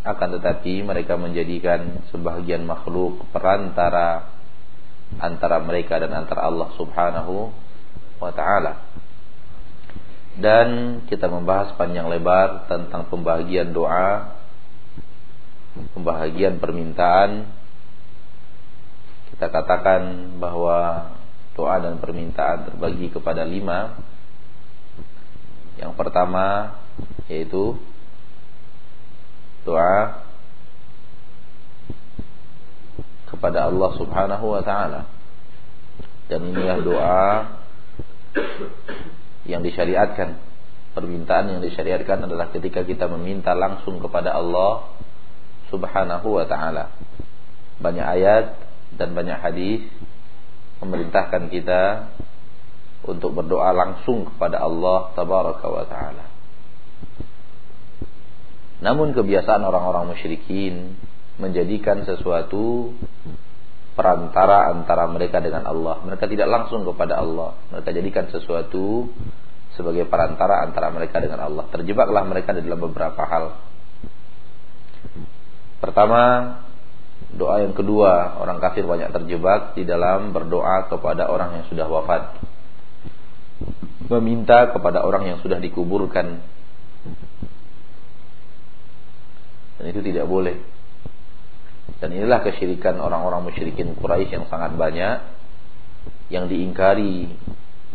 akan tetapi mereka menjadikan sebahagian makhluk perantara antara mereka dan antara Allah Subhanahu wa taala. Dan kita membahas panjang lebar tentang pembahagian doa, pembahagian permintaan. Kita katakan bahwa doa dan permintaan terbagi kepada lima. Yang pertama yaitu doa kepada Allah Subhanahu wa taala. Dan inilah doa yang disyariatkan. Permintaan yang disyariatkan adalah ketika kita meminta langsung kepada Allah Subhanahu wa taala. Banyak ayat dan banyak hadis memerintahkan kita untuk berdoa langsung kepada Allah tabaraka wa taala. Namun kebiasaan orang-orang musyrikin menjadikan sesuatu perantara antara mereka dengan Allah. Mereka tidak langsung kepada Allah. Mereka jadikan sesuatu sebagai perantara antara mereka dengan Allah. Terjebaklah mereka dalam beberapa hal. Pertama, doa yang kedua, orang kafir banyak terjebak di dalam berdoa kepada orang yang sudah wafat. Meminta kepada orang yang sudah dikuburkan Dan itu tidak boleh. Dan inilah kesyirikan orang-orang musyrikin Quraisy yang sangat banyak yang diingkari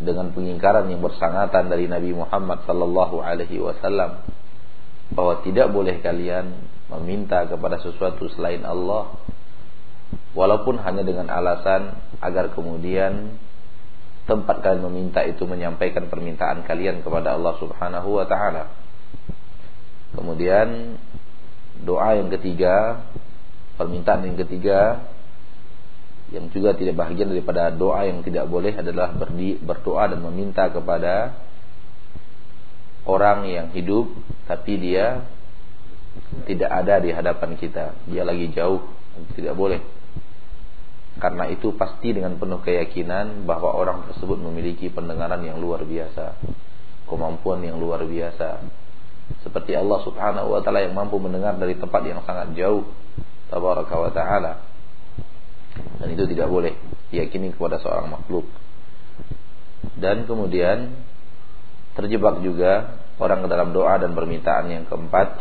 dengan pengingkaran yang bersangatan dari Nabi Muhammad sallallahu alaihi wasallam bahwa tidak boleh kalian meminta kepada sesuatu selain Allah walaupun hanya dengan alasan agar kemudian tempat kalian meminta itu menyampaikan permintaan kalian kepada Allah Subhanahu wa taala. Kemudian doa yang ketiga, permintaan yang ketiga yang juga tidak bahagian daripada doa yang tidak boleh adalah berdi, berdoa dan meminta kepada orang yang hidup tapi dia tidak ada di hadapan kita. Dia lagi jauh, tidak boleh. Karena itu pasti dengan penuh keyakinan bahwa orang tersebut memiliki pendengaran yang luar biasa, kemampuan yang luar biasa, seperti Allah Subhanahu wa taala yang mampu mendengar dari tempat yang sangat jauh tabaraka wa taala. Dan itu tidak boleh diyakini kepada seorang makhluk. Dan kemudian terjebak juga orang ke dalam doa dan permintaan yang keempat.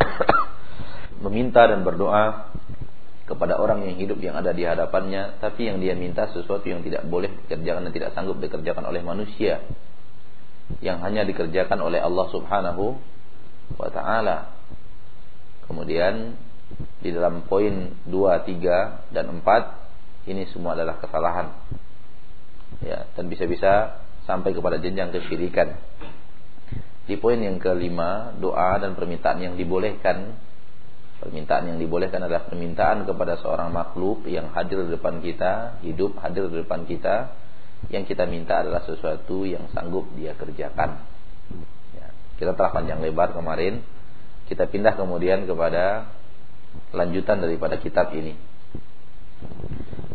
Meminta dan berdoa kepada orang yang hidup yang ada di hadapannya tapi yang dia minta sesuatu yang tidak boleh dikerjakan dan tidak sanggup dikerjakan oleh manusia. Yang hanya dikerjakan oleh Allah Subhanahu wa taala. Kemudian di dalam poin 2, 3 dan 4 ini semua adalah kesalahan. Ya, dan bisa-bisa sampai kepada jenjang kesyirikan. Di poin yang kelima, doa dan permintaan yang dibolehkan. Permintaan yang dibolehkan adalah permintaan kepada seorang makhluk yang hadir di depan kita, hidup hadir di depan kita. Yang kita minta adalah sesuatu yang sanggup dia kerjakan. Kita telah panjang lebar kemarin. Kita pindah kemudian kepada lanjutan daripada kitab ini.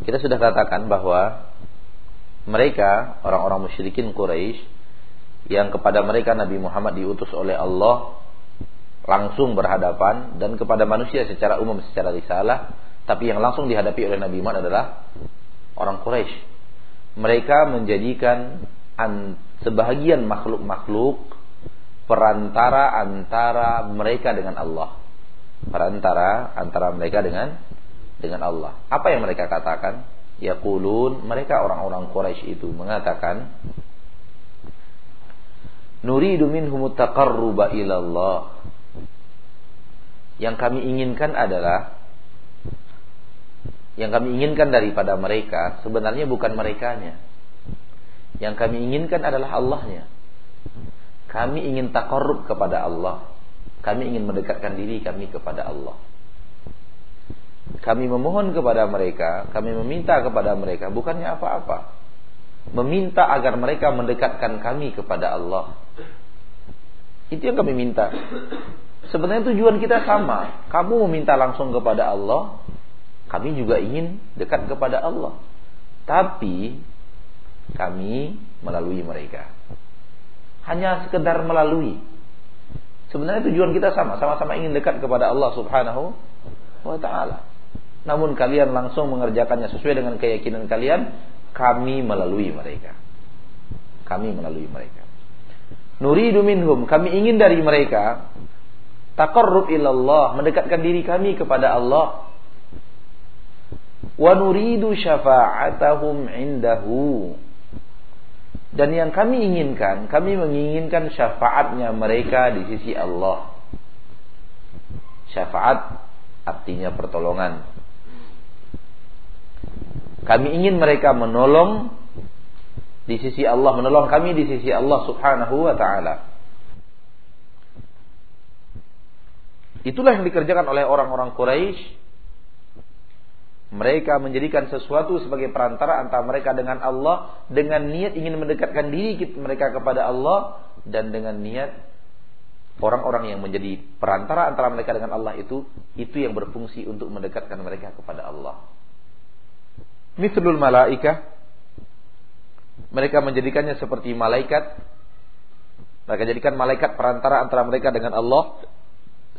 Kita sudah katakan bahwa mereka orang-orang musyrikin Quraisy yang kepada mereka Nabi Muhammad diutus oleh Allah langsung berhadapan dan kepada manusia secara umum secara risalah tapi yang langsung dihadapi oleh Nabi Muhammad adalah orang Quraisy. Mereka menjadikan sebahagian makhluk-makhluk perantara antara mereka dengan Allah. Perantara antara mereka dengan dengan Allah. Apa yang mereka katakan? Yaqulun mereka orang-orang Quraisy itu mengatakan Nuridu minhum taqarruba ila Allah. Yang kami inginkan adalah yang kami inginkan daripada mereka sebenarnya bukan merekanya. Yang kami inginkan adalah Allahnya. Kami ingin takarrub kepada Allah. Kami ingin mendekatkan diri kami kepada Allah. Kami memohon kepada mereka, kami meminta kepada mereka, bukannya apa-apa. Meminta agar mereka mendekatkan kami kepada Allah. Itu yang kami minta. Sebenarnya tujuan kita sama. Kamu meminta langsung kepada Allah, kami juga ingin dekat kepada Allah. Tapi kami melalui mereka hanya sekedar melalui. Sebenarnya tujuan kita sama, sama-sama ingin dekat kepada Allah Subhanahu wa taala. Namun kalian langsung mengerjakannya sesuai dengan keyakinan kalian, kami melalui mereka. Kami melalui mereka. Nuridu minhum, kami ingin dari mereka taqarrub ilallah, mendekatkan diri kami kepada Allah. Wa nuridu syafa'atahum indahu. Dan yang kami inginkan, kami menginginkan syafaatnya mereka di sisi Allah. Syafaat artinya pertolongan. Kami ingin mereka menolong di sisi Allah, menolong kami di sisi Allah Subhanahu wa taala. Itulah yang dikerjakan oleh orang-orang Quraisy. Mereka menjadikan sesuatu sebagai perantara antara mereka dengan Allah dengan niat ingin mendekatkan diri mereka kepada Allah dan dengan niat orang-orang yang menjadi perantara antara mereka dengan Allah itu itu yang berfungsi untuk mendekatkan mereka kepada Allah. Mithlul malaikah mereka menjadikannya seperti malaikat. Mereka jadikan malaikat perantara antara mereka dengan Allah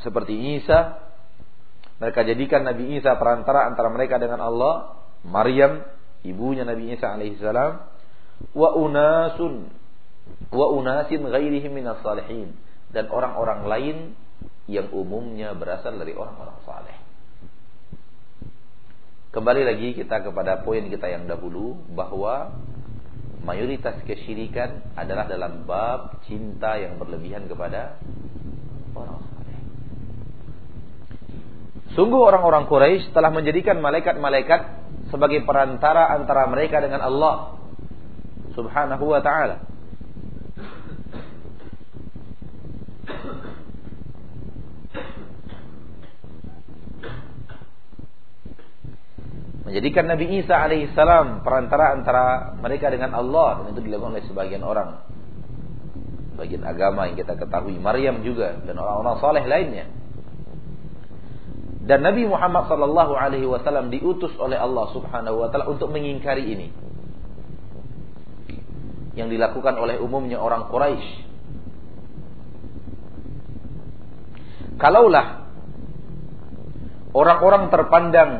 seperti Isa. Mereka jadikan Nabi Isa perantara antara mereka dengan Allah. Maryam, ibunya Nabi Isa alaihissalam. Wa unasun wa unasin ghairihim minas salihin dan orang-orang lain yang umumnya berasal dari orang-orang saleh. Kembali lagi kita kepada poin kita yang dahulu bahwa mayoritas kesyirikan adalah dalam bab cinta yang berlebihan kepada orang saleh. Sungguh orang-orang Quraisy telah menjadikan malaikat-malaikat sebagai perantara antara mereka dengan Allah Subhanahu wa taala. menjadikan Nabi Isa alaihissalam perantara antara mereka dengan Allah. Dan itu dilakukan oleh sebagian orang. Bagian agama yang kita ketahui. Maryam juga. Dan orang-orang saleh lainnya dan Nabi Muhammad sallallahu alaihi wasallam diutus oleh Allah Subhanahu wa taala untuk mengingkari ini yang dilakukan oleh umumnya orang Quraisy kalaulah orang-orang terpandang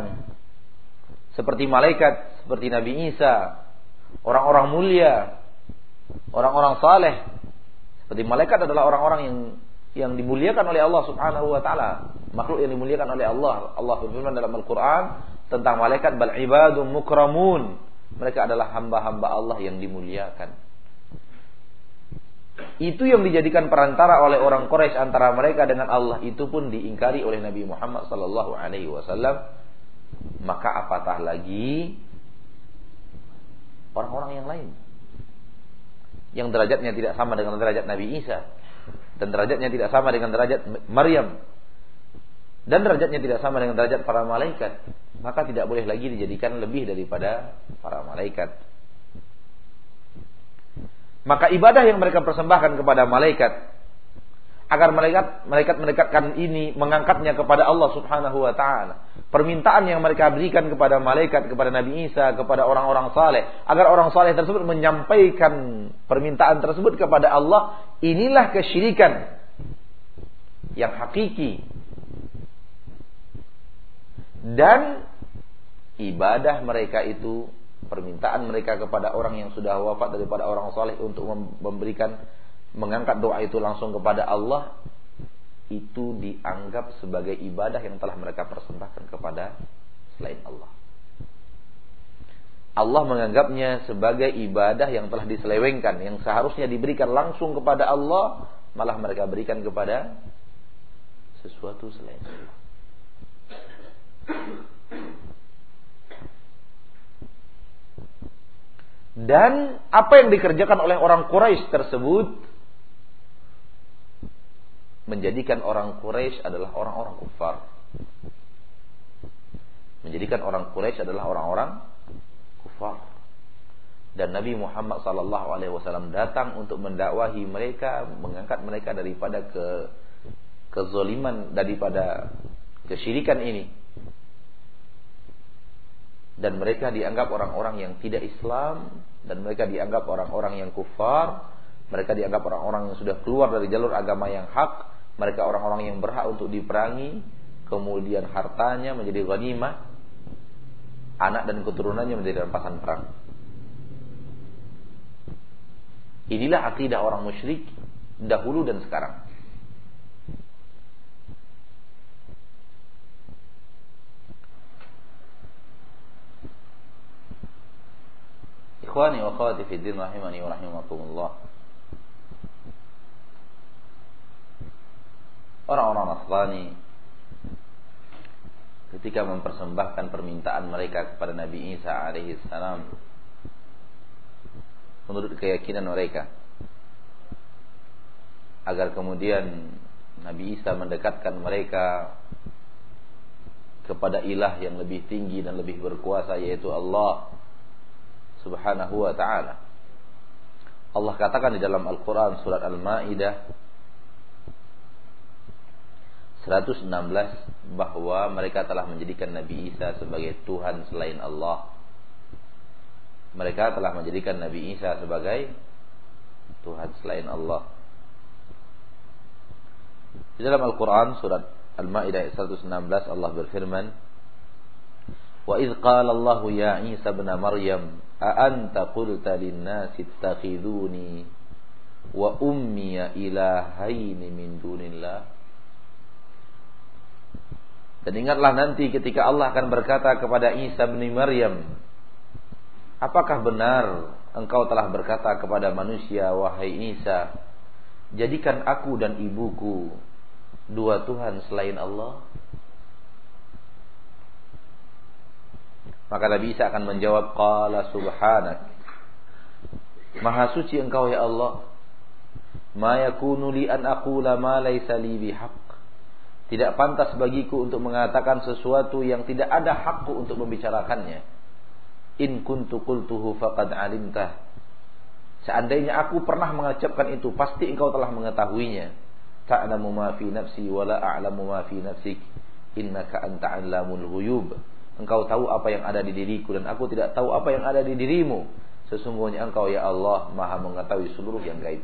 seperti malaikat, seperti Nabi Isa, orang-orang mulia, orang-orang saleh. Seperti malaikat adalah orang-orang yang yang dimuliakan oleh Allah Subhanahu wa taala, makhluk yang dimuliakan oleh Allah. Allah berfirman dalam Al-Qur'an tentang malaikat bal ibadum mukramun. Mereka adalah hamba-hamba Allah yang dimuliakan. Itu yang dijadikan perantara oleh orang Quraisy antara mereka dengan Allah itu pun diingkari oleh Nabi Muhammad sallallahu alaihi wasallam maka apatah lagi orang-orang yang lain yang derajatnya tidak sama dengan derajat Nabi Isa dan derajatnya tidak sama dengan derajat Maryam. Dan derajatnya tidak sama dengan derajat para malaikat. Maka tidak boleh lagi dijadikan lebih daripada para malaikat. Maka ibadah yang mereka persembahkan kepada malaikat agar malaikat malaikat mendekatkan ini mengangkatnya kepada Allah Subhanahu wa taala. Permintaan yang mereka berikan kepada malaikat, kepada Nabi Isa, kepada orang-orang saleh, agar orang saleh tersebut menyampaikan permintaan tersebut kepada Allah, inilah kesyirikan yang hakiki. Dan ibadah mereka itu permintaan mereka kepada orang yang sudah wafat daripada orang saleh untuk memberikan mengangkat doa itu langsung kepada Allah itu dianggap sebagai ibadah yang telah mereka persembahkan kepada selain Allah. Allah menganggapnya sebagai ibadah yang telah diselewengkan yang seharusnya diberikan langsung kepada Allah malah mereka berikan kepada sesuatu selain Allah. Dan apa yang dikerjakan oleh orang Quraisy tersebut menjadikan orang Quraisy adalah orang-orang kufar. Menjadikan orang Quraisy adalah orang-orang kufar. Dan Nabi Muhammad sallallahu alaihi wasallam datang untuk mendakwahi mereka, mengangkat mereka daripada ke kezaliman daripada kesyirikan ini. Dan mereka dianggap orang-orang yang tidak Islam dan mereka dianggap orang-orang yang kufar, mereka dianggap orang-orang yang sudah keluar dari jalur agama yang hak mereka orang-orang yang berhak untuk diperangi kemudian hartanya menjadi ghanimah, anak dan keturunannya menjadi rampasan perang. Inilah akidah orang musyrik dahulu dan sekarang. Ikhwani wa rahimani wa rahimakumullah. Orang-orang Nasrani ketika mempersembahkan permintaan mereka kepada Nabi Isa alaihi salam menurut keyakinan mereka agar kemudian Nabi Isa mendekatkan mereka kepada ilah yang lebih tinggi dan lebih berkuasa yaitu Allah Subhanahu wa taala. Allah katakan di dalam Al-Qur'an surat Al-Maidah 116 bahwa mereka telah menjadikan Nabi Isa sebagai Tuhan selain Allah. Mereka telah menjadikan Nabi Isa sebagai Tuhan selain Allah. Di dalam Al-Quran surat Al-Ma'idah 116 Allah berfirman Wa idh qala Allah ya Isa bin Maryam a anta qulta lin-nasi ittakhiduni wa ummi ilahaini min dunillah dan ingatlah nanti ketika Allah akan berkata kepada Isa bin Maryam, Apakah benar engkau telah berkata kepada manusia, wahai Isa, jadikan aku dan ibuku dua Tuhan selain Allah? Maka Nabi Isa akan menjawab, Qala subhanak. Maha suci engkau ya Allah. Ma yakunu li an aqula ma laysa li bihaq. Tidak pantas bagiku untuk mengatakan sesuatu yang tidak ada hakku untuk membicarakannya. In kuntu qultuhu faqad alimtah. Seandainya aku pernah mengucapkan itu, pasti engkau telah mengetahuinya. Ta'lamu ma fi nafsi wa la a'lamu ma fi nafsik. Innaka anta 'allamul ghuyub. Engkau tahu apa yang ada di diriku dan aku tidak tahu apa yang ada di dirimu. Sesungguhnya engkau ya Allah Maha mengetahui seluruh yang gaib.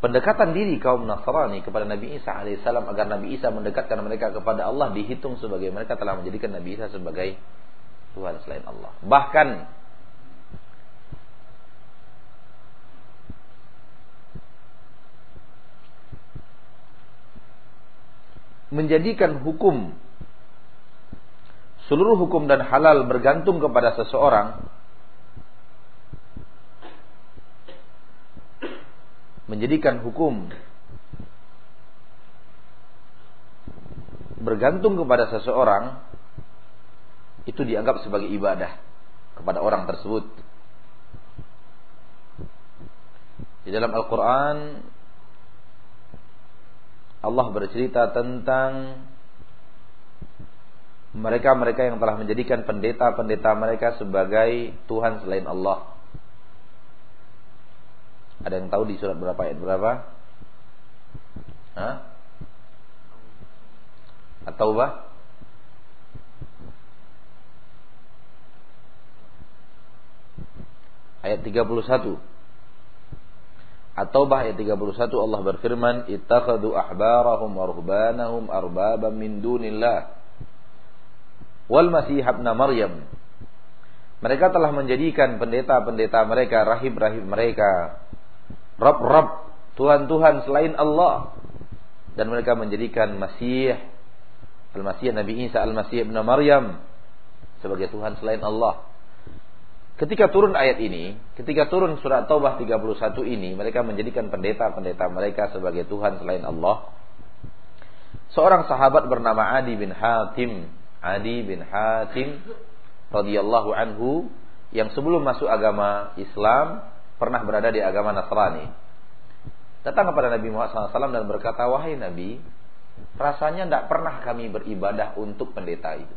Pendekatan diri kaum Nasrani kepada Nabi Isa alaihissalam agar Nabi Isa mendekatkan mereka kepada Allah dihitung sebagai mereka telah menjadikan Nabi Isa sebagai Tuhan selain Allah. Bahkan menjadikan hukum seluruh hukum dan halal bergantung kepada seseorang menjadikan hukum bergantung kepada seseorang itu dianggap sebagai ibadah kepada orang tersebut. Di dalam Al-Qur'an Allah bercerita tentang mereka-mereka yang telah menjadikan pendeta-pendeta mereka sebagai Tuhan selain Allah. Ada yang tahu di surat berapa ayat berapa? Hah? Atau bah? Ayat 31. Atau bah ayat 31 Allah berfirman, "Ittakhadhu ahbarahum wa ruhbanahum arbaban min dunillah." Wal Masih ibn Maryam. Mereka telah menjadikan pendeta-pendeta mereka, rahib-rahib mereka Rob-Rob, Tuhan-Tuhan selain Allah. Dan mereka menjadikan Masih, Al-Masih Nabi Isa, Al-Masih Ibn Maryam sebagai Tuhan selain Allah. Ketika turun ayat ini, ketika turun surat Taubah 31 ini, mereka menjadikan pendeta-pendeta mereka sebagai Tuhan selain Allah. Seorang sahabat bernama Adi bin Hatim, Adi bin Hatim radhiyallahu anhu yang sebelum masuk agama Islam pernah berada di agama Nasrani. Datang kepada Nabi Muhammad SAW dan berkata, Wahai Nabi, rasanya tidak pernah kami beribadah untuk pendeta itu.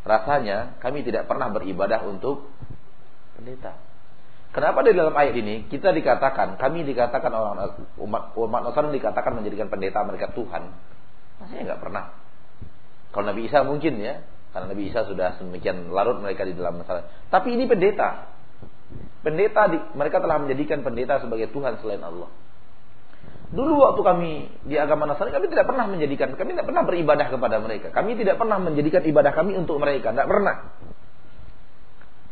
Rasanya kami tidak pernah beribadah untuk pendeta. Kenapa di dalam ayat ini kita dikatakan, kami dikatakan orang umat umat Nasrani dikatakan menjadikan pendeta mereka Tuhan? Rasanya nggak pernah. Kalau Nabi Isa mungkin ya, karena Nabi Isa sudah semikian larut mereka di dalam masalah. Tapi ini pendeta. Pendeta di, mereka telah menjadikan pendeta sebagai Tuhan selain Allah. Dulu waktu kami di agama Nasrani kami tidak pernah menjadikan, kami tidak pernah beribadah kepada mereka. Kami tidak pernah menjadikan ibadah kami untuk mereka, tidak pernah.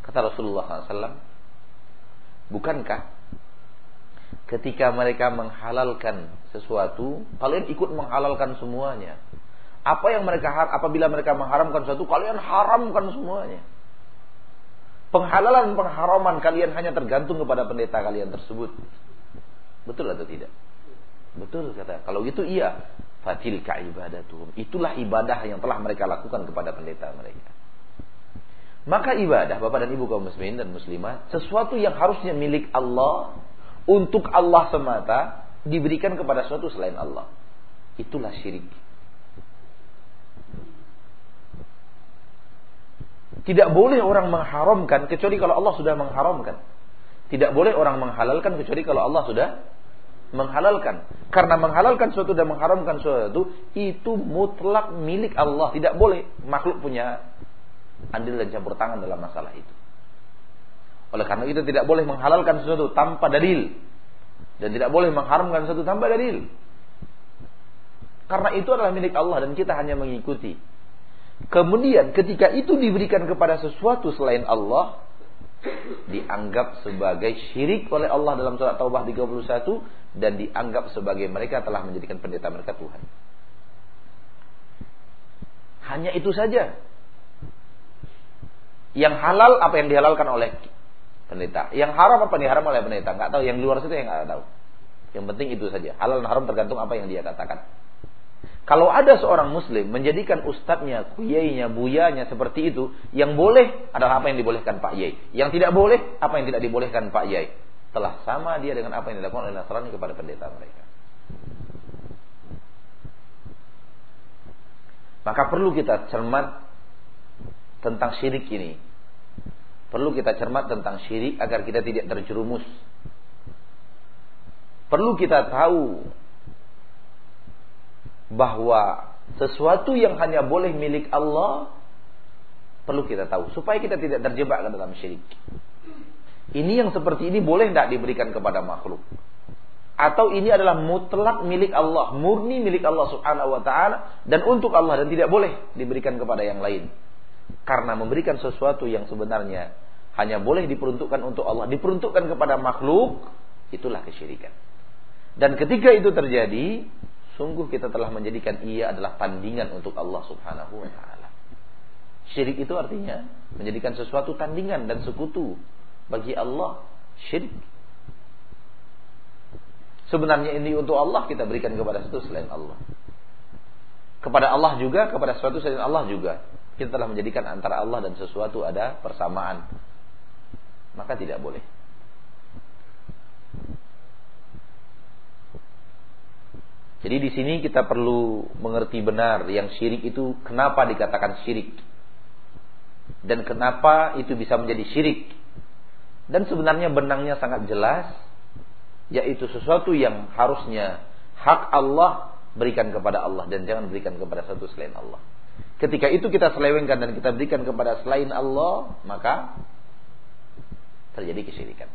Kata Rasulullah SAW, bukankah ketika mereka menghalalkan sesuatu, kalian ikut menghalalkan semuanya. Apa yang mereka apabila mereka mengharamkan sesuatu, kalian haramkan semuanya. Penghalalan pengharaman kalian hanya tergantung kepada pendeta kalian tersebut. Betul atau tidak? Betul kata. Kalau gitu iya. Fatilka ibadatuhum. Itulah ibadah yang telah mereka lakukan kepada pendeta mereka. Maka ibadah Bapak dan Ibu kaum muslimin dan muslimat sesuatu yang harusnya milik Allah untuk Allah semata diberikan kepada suatu selain Allah. Itulah syirik. Tidak boleh orang mengharamkan kecuali kalau Allah sudah mengharamkan. Tidak boleh orang menghalalkan kecuali kalau Allah sudah menghalalkan. Karena menghalalkan suatu dan mengharamkan suatu itu mutlak milik Allah. Tidak boleh makhluk punya andil dan campur tangan dalam masalah itu. Oleh karena itu tidak boleh menghalalkan sesuatu tanpa dalil dan tidak boleh mengharamkan sesuatu tanpa dalil. Karena itu adalah milik Allah dan kita hanya mengikuti. Kemudian ketika itu diberikan kepada sesuatu selain Allah, dianggap sebagai syirik oleh Allah dalam surat Taubah 31 dan dianggap sebagai mereka telah menjadikan pendeta mereka Tuhan. Hanya itu saja. Yang halal apa yang dihalalkan oleh pendeta. Yang haram apa yang diharam oleh pendeta. Nggak tahu. Yang luar situ yang nggak tahu. Yang penting itu saja. Halal dan haram tergantung apa yang dia katakan. Kalau ada seorang muslim menjadikan ustadznya, kuyainya, buyanya seperti itu, yang boleh adalah apa yang dibolehkan Pak Yai. Yang tidak boleh, apa yang tidak dibolehkan Pak Yai. Telah sama dia dengan apa yang dilakukan oleh Nasrani kepada pendeta mereka. Maka perlu kita cermat tentang syirik ini. Perlu kita cermat tentang syirik agar kita tidak terjerumus. Perlu kita tahu bahwa sesuatu yang hanya boleh milik Allah perlu kita tahu supaya kita tidak terjebak ke dalam syirik. Ini yang seperti ini boleh tidak diberikan kepada makhluk? Atau ini adalah mutlak milik Allah, murni milik Allah Subhanahu wa taala dan untuk Allah dan tidak boleh diberikan kepada yang lain. Karena memberikan sesuatu yang sebenarnya hanya boleh diperuntukkan untuk Allah, diperuntukkan kepada makhluk, itulah kesyirikan. Dan ketika itu terjadi, sungguh kita telah menjadikan ia adalah tandingan untuk Allah Subhanahu wa taala. Syirik itu artinya menjadikan sesuatu tandingan dan sekutu bagi Allah. Syirik. Sebenarnya ini untuk Allah kita berikan kepada sesuatu selain Allah. Kepada Allah juga, kepada sesuatu selain Allah juga. Kita telah menjadikan antara Allah dan sesuatu ada persamaan. Maka tidak boleh. Jadi di sini kita perlu mengerti benar yang syirik itu kenapa dikatakan syirik. Dan kenapa itu bisa menjadi syirik. Dan sebenarnya benangnya sangat jelas yaitu sesuatu yang harusnya hak Allah berikan kepada Allah dan jangan berikan kepada satu selain Allah. Ketika itu kita selewengkan dan kita berikan kepada selain Allah, maka terjadi kesyirikan.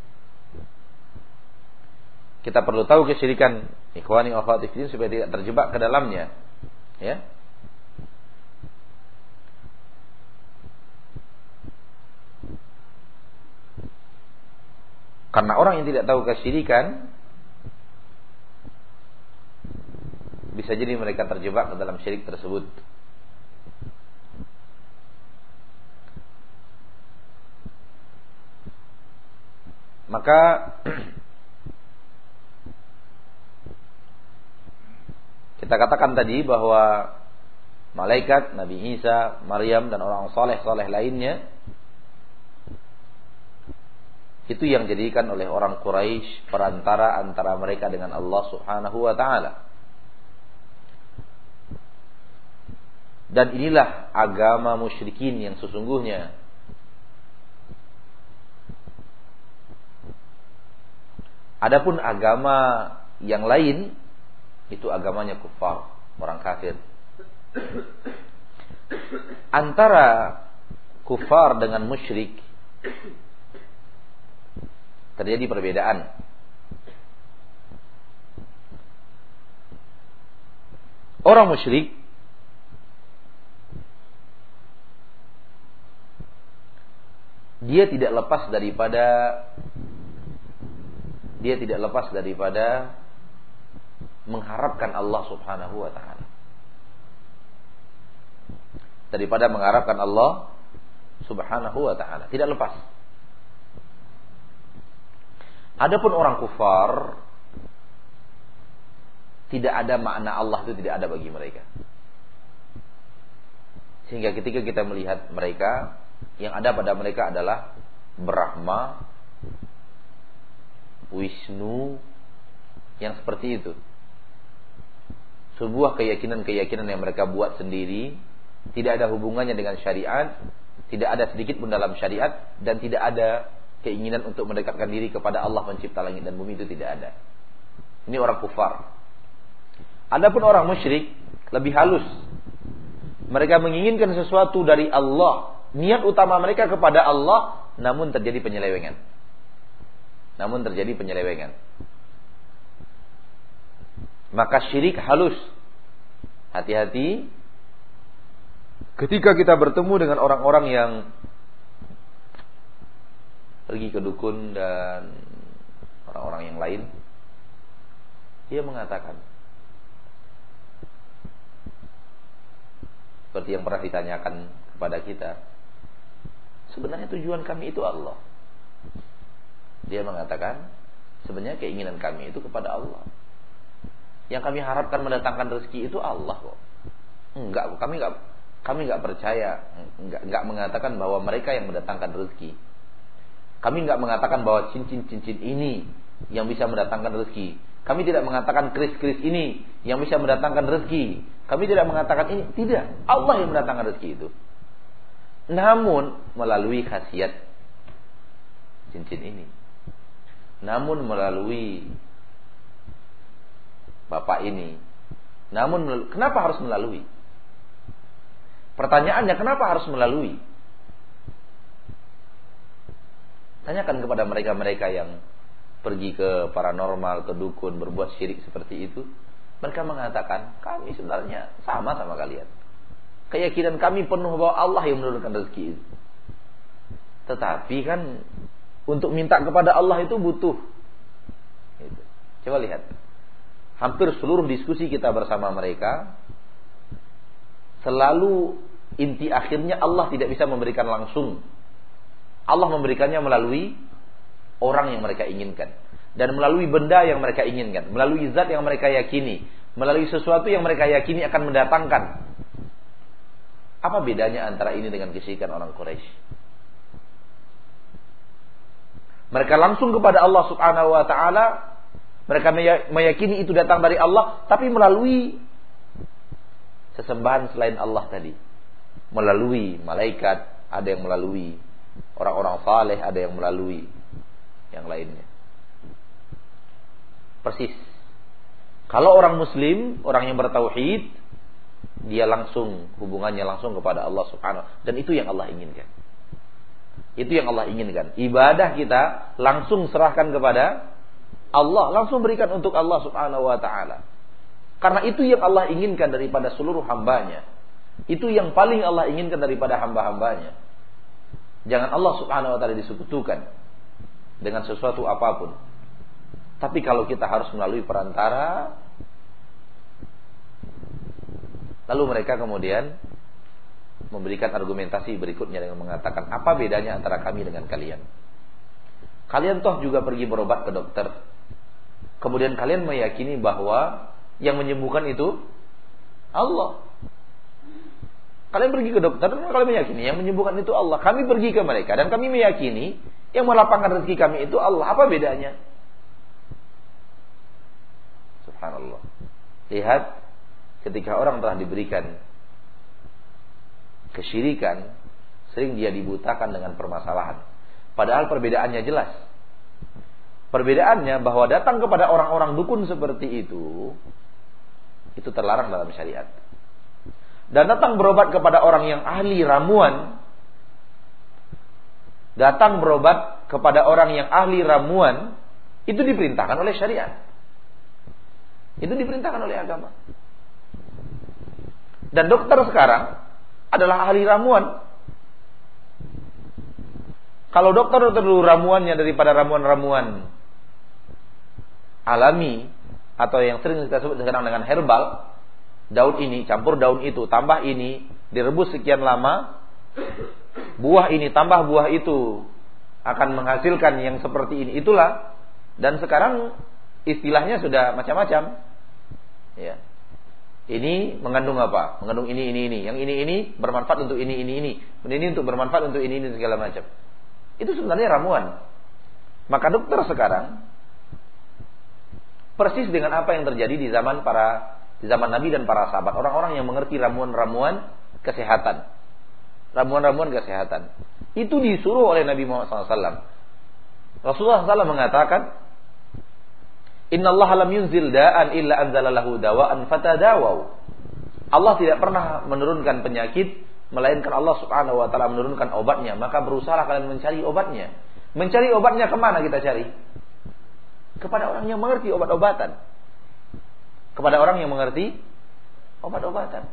Kita perlu tahu kesyirikan ikhwani wa akhwati supaya tidak terjebak ke dalamnya. Ya. Karena orang yang tidak tahu kesyirikan bisa jadi mereka terjebak ke dalam syirik tersebut. Maka Kita katakan tadi bahwa malaikat, Nabi Isa, Maryam dan orang soleh-soleh lainnya itu yang dijadikan oleh orang Quraisy perantara antara mereka dengan Allah Subhanahu wa taala. Dan inilah agama musyrikin yang sesungguhnya. Adapun agama yang lain itu agamanya kufar, orang kafir. Antara kufar dengan musyrik terjadi perbedaan. Orang musyrik dia tidak lepas daripada dia tidak lepas daripada mengharapkan Allah Subhanahu wa taala. Daripada mengharapkan Allah Subhanahu wa taala, tidak lepas. Adapun orang kufar tidak ada makna Allah itu tidak ada bagi mereka. Sehingga ketika kita melihat mereka yang ada pada mereka adalah Brahma, Wisnu, yang seperti itu. Sebuah keyakinan-keyakinan yang mereka buat sendiri, tidak ada hubungannya dengan syariat, tidak ada sedikit pun dalam syariat, dan tidak ada keinginan untuk mendekatkan diri kepada Allah pencipta langit dan bumi itu tidak ada. Ini orang kufar. Adapun orang musyrik lebih halus. Mereka menginginkan sesuatu dari Allah niat utama mereka kepada Allah namun terjadi penyelewengan. Namun terjadi penyelewengan. Maka syirik halus. Hati-hati ketika kita bertemu dengan orang-orang yang pergi ke dukun dan orang-orang yang lain dia mengatakan seperti yang pernah ditanyakan kepada kita Sebenarnya tujuan kami itu Allah. Dia mengatakan, sebenarnya keinginan kami itu kepada Allah. Yang kami harapkan mendatangkan rezeki itu Allah kok. Enggak, kami enggak kami enggak percaya, enggak enggak mengatakan bahwa mereka yang mendatangkan rezeki. Kami enggak mengatakan bahwa cincin-cincin ini yang bisa mendatangkan rezeki. Kami tidak mengatakan keris-keris ini yang bisa mendatangkan rezeki. Kami tidak mengatakan ini, tidak. Allah yang mendatangkan rezeki itu. Namun melalui khasiat cincin ini. Namun melalui bapak ini. Namun kenapa harus melalui? Pertanyaannya kenapa harus melalui? Tanyakan kepada mereka-mereka yang pergi ke paranormal, ke dukun, berbuat syirik seperti itu. Mereka mengatakan, kami sebenarnya sama sama kalian keyakinan kami penuh bahwa Allah yang menurunkan rezeki itu. Tetapi kan untuk minta kepada Allah itu butuh. Gitu. Coba lihat. Hampir seluruh diskusi kita bersama mereka selalu inti akhirnya Allah tidak bisa memberikan langsung. Allah memberikannya melalui orang yang mereka inginkan dan melalui benda yang mereka inginkan, melalui zat yang mereka yakini, melalui sesuatu yang mereka yakini akan mendatangkan apa bedanya antara ini dengan kesyirikan orang Quraisy? Mereka langsung kepada Allah Subhanahu wa taala, mereka meyakini itu datang dari Allah tapi melalui sesembahan selain Allah tadi. Melalui malaikat, ada yang melalui orang-orang saleh, ada yang melalui yang lainnya. Persis. Kalau orang muslim, orang yang bertauhid, dia langsung hubungannya langsung kepada Allah Subhanahu dan itu yang Allah inginkan. Itu yang Allah inginkan. Ibadah kita langsung serahkan kepada Allah, langsung berikan untuk Allah Subhanahu wa taala. Karena itu yang Allah inginkan daripada seluruh hambanya. Itu yang paling Allah inginkan daripada hamba-hambanya. Jangan Allah Subhanahu wa taala disekutukan dengan sesuatu apa pun. Tapi kalau kita harus melalui perantara, Lalu mereka kemudian memberikan argumentasi berikutnya dengan mengatakan apa bedanya antara kami dengan kalian. Kalian toh juga pergi berobat ke dokter. Kemudian kalian meyakini bahwa yang menyembuhkan itu Allah. Kalian pergi ke dokter dan kalian meyakini yang menyembuhkan itu Allah. Kami pergi ke mereka dan kami meyakini yang melapangkan rezeki kami itu Allah. Apa bedanya? Subhanallah. Lihat ketika orang telah diberikan kesyirikan, sering dia dibutakan dengan permasalahan. Padahal perbedaannya jelas. Perbedaannya bahwa datang kepada orang-orang dukun seperti itu, itu terlarang dalam syariat. Dan datang berobat kepada orang yang ahli ramuan, datang berobat kepada orang yang ahli ramuan, itu diperintahkan oleh syariat. Itu diperintahkan oleh agama. Dan dokter sekarang adalah ahli ramuan. Kalau dokter dokter dulu ramuannya daripada ramuan-ramuan alami atau yang sering kita sebut sekarang dengan herbal, daun ini campur daun itu, tambah ini, direbus sekian lama, buah ini tambah buah itu akan menghasilkan yang seperti ini. Itulah dan sekarang istilahnya sudah macam-macam. Ya. Ini mengandung apa? Mengandung ini ini ini. Yang ini ini bermanfaat untuk ini ini ini. Ini untuk bermanfaat untuk ini ini segala macam. Itu sebenarnya ramuan. Maka dokter sekarang persis dengan apa yang terjadi di zaman para di zaman Nabi dan para sahabat, orang-orang yang mengerti ramuan-ramuan kesehatan. Ramuan-ramuan kesehatan. Itu disuruh oleh Nabi Muhammad SAW. Rasulullah SAW mengatakan, Inna Allah lam yunzil da'an illa anzalalahu dawa'an fatadawau. Allah tidak pernah menurunkan penyakit melainkan Allah Subhanahu wa taala menurunkan obatnya, maka berusaha kalian mencari obatnya. Mencari obatnya ke mana kita cari? Kepada orang yang mengerti obat-obatan kepada orang yang mengerti obat-obatan.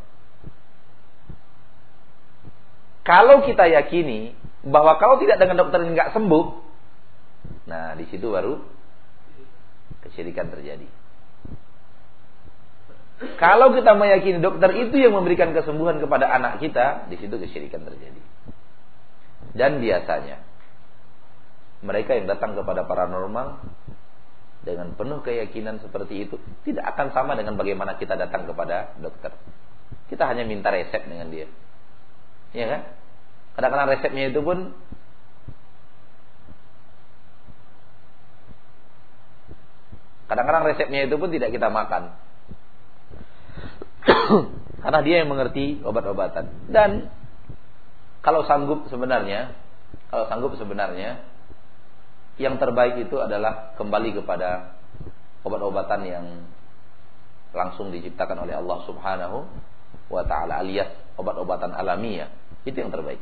Kalau kita yakini bahwa kalau tidak dengan dokter nggak sembuh, nah di situ baru kesyirikan terjadi. Kalau kita meyakini dokter itu yang memberikan kesembuhan kepada anak kita, di situ kesyirikan terjadi. Dan biasanya mereka yang datang kepada paranormal dengan penuh keyakinan seperti itu tidak akan sama dengan bagaimana kita datang kepada dokter. Kita hanya minta resep dengan dia. Iya kan? Kadang-kadang resepnya itu pun Kadang-kadang resepnya itu pun tidak kita makan. Karena dia yang mengerti obat-obatan. Dan kalau sanggup sebenarnya, kalau sanggup sebenarnya yang terbaik itu adalah kembali kepada obat-obatan yang langsung diciptakan oleh Allah Subhanahu wa taala alias obat-obatan alamiah. Itu yang terbaik.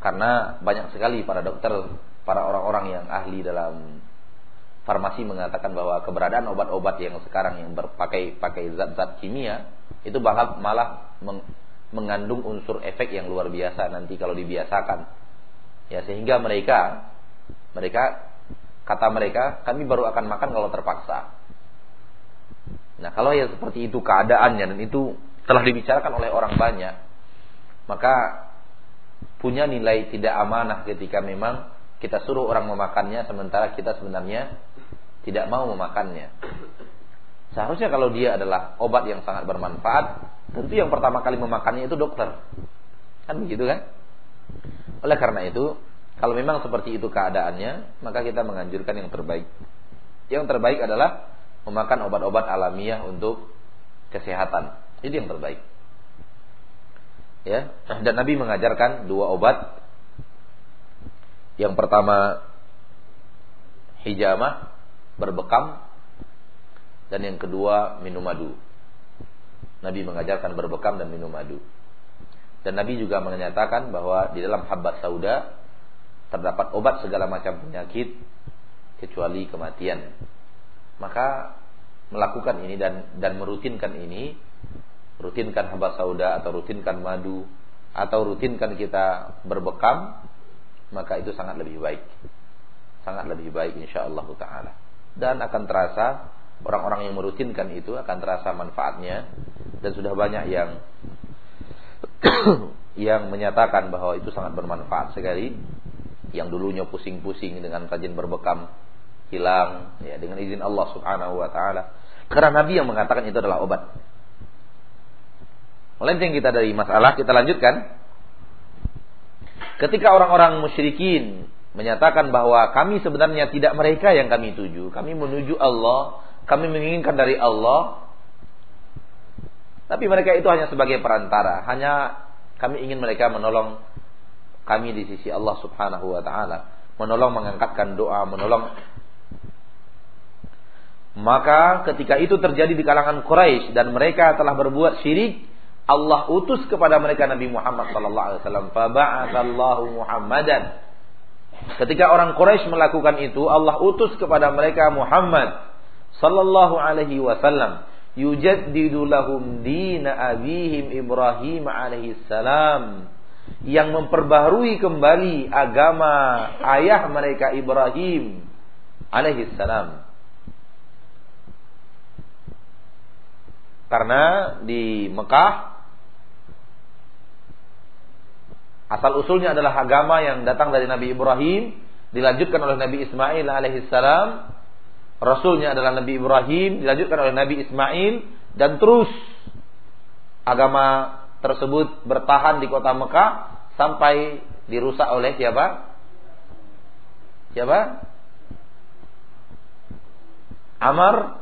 Karena banyak sekali para dokter, para orang-orang yang ahli dalam farmasi mengatakan bahwa keberadaan obat-obat yang sekarang yang berpakai pakai zat-zat kimia itu malah malah mengandung unsur efek yang luar biasa nanti kalau dibiasakan. Ya sehingga mereka mereka kata mereka, kami baru akan makan kalau terpaksa. Nah, kalau ya seperti itu keadaannya dan itu telah dibicarakan oleh orang banyak, maka punya nilai tidak amanah ketika memang kita suruh orang memakannya sementara kita sebenarnya tidak mau memakannya. Seharusnya kalau dia adalah obat yang sangat bermanfaat, tentu yang pertama kali memakannya itu dokter. Kan begitu kan? Oleh karena itu, kalau memang seperti itu keadaannya, maka kita menganjurkan yang terbaik. Yang terbaik adalah memakan obat-obat alamiah untuk kesehatan. Itu yang terbaik. Ya, dan Nabi mengajarkan dua obat. Yang pertama hijamah berbekam dan yang kedua minum madu. Nabi mengajarkan berbekam dan minum madu. Dan Nabi juga menyatakan bahwa di dalam habat sauda terdapat obat segala macam penyakit kecuali kematian. Maka melakukan ini dan dan merutinkan ini, rutinkan hamba sauda atau rutinkan madu atau rutinkan kita berbekam, maka itu sangat lebih baik. Sangat lebih baik insyaallah taala. Dan akan terasa orang-orang yang merutinkan itu akan terasa manfaatnya dan sudah banyak yang yang menyatakan bahwa itu sangat bermanfaat sekali yang dulunya pusing-pusing dengan rajin berbekam hilang ya dengan izin Allah Subhanahu wa taala. Karena Nabi yang mengatakan itu adalah obat. Melenceng kita dari masalah, kita lanjutkan. Ketika orang-orang musyrikin menyatakan bahwa kami sebenarnya tidak mereka yang kami tuju, kami menuju Allah, kami menginginkan dari Allah. Tapi mereka itu hanya sebagai perantara, hanya kami ingin mereka menolong kami di sisi Allah Subhanahu wa taala, menolong mengangkatkan doa, menolong maka ketika itu terjadi di kalangan Quraisy dan mereka telah berbuat syirik, Allah utus kepada mereka Nabi Muhammad sallallahu alaihi wasallam, "Faba'atsallahu Muhammadan." Ketika orang Quraisy melakukan itu, Allah utus kepada mereka Muhammad sallallahu alaihi wasallam yujaddidu lahum dina abihim Ibrahim alaihi salam yang memperbaharui kembali agama ayah mereka Ibrahim alaihi salam. Karena di Mekah asal usulnya adalah agama yang datang dari Nabi Ibrahim, dilanjutkan oleh Nabi Ismail alaihi salam Rasulnya adalah Nabi Ibrahim, dilanjutkan oleh Nabi Ismail, dan terus agama tersebut bertahan di kota Mekah sampai dirusak oleh siapa? Siapa? Amr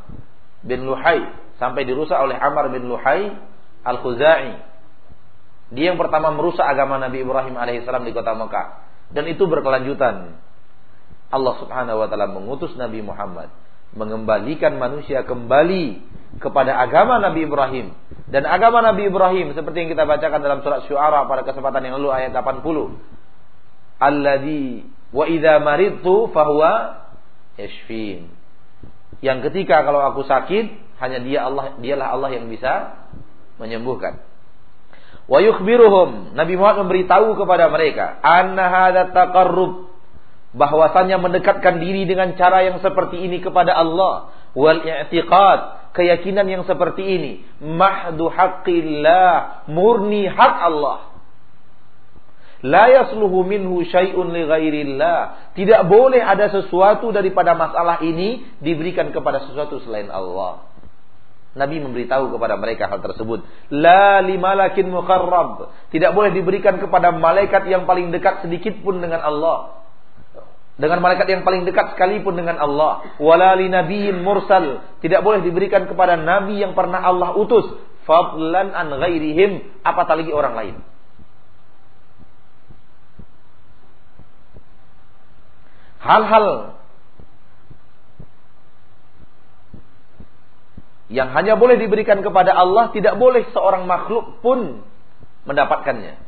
bin Luhai sampai dirusak oleh Amr bin Luhai Al-Khuzai. Dia yang pertama merusak agama Nabi Ibrahim alaihissalam di kota Mekah dan itu berkelanjutan. Allah Subhanahu wa taala mengutus Nabi Muhammad mengembalikan manusia kembali kepada agama Nabi Ibrahim. Dan agama Nabi Ibrahim seperti yang kita bacakan dalam surat Syuara pada kesempatan yang lalu ayat 80 alladzi wa idza maridtu fahuwa yashfin. Yang ketika kalau aku sakit hanya dia Allah dialah Allah yang bisa menyembuhkan. Wa yukhbiruhum. Nabi Muhammad memberitahu kepada mereka anna hadza taqarrub bahwasanya mendekatkan diri dengan cara yang seperti ini kepada Allah. Wal i'tiqad keyakinan yang seperti ini. Mahdu haqqillah murni hak Allah. La yasluhu minhu syai'un li ghairillah. Tidak boleh ada sesuatu daripada masalah ini diberikan kepada sesuatu selain Allah. Nabi memberitahu kepada mereka hal tersebut. La limalakin muqarrab. Tidak boleh diberikan kepada malaikat yang paling dekat sedikit pun dengan Allah dengan malaikat yang paling dekat sekalipun dengan Allah. Wala li nabiyyin mursal. Tidak boleh diberikan kepada nabi yang pernah Allah utus. Fadlan an ghairihim. Apatah lagi orang lain. Hal-hal yang hanya boleh diberikan kepada Allah tidak boleh seorang makhluk pun mendapatkannya.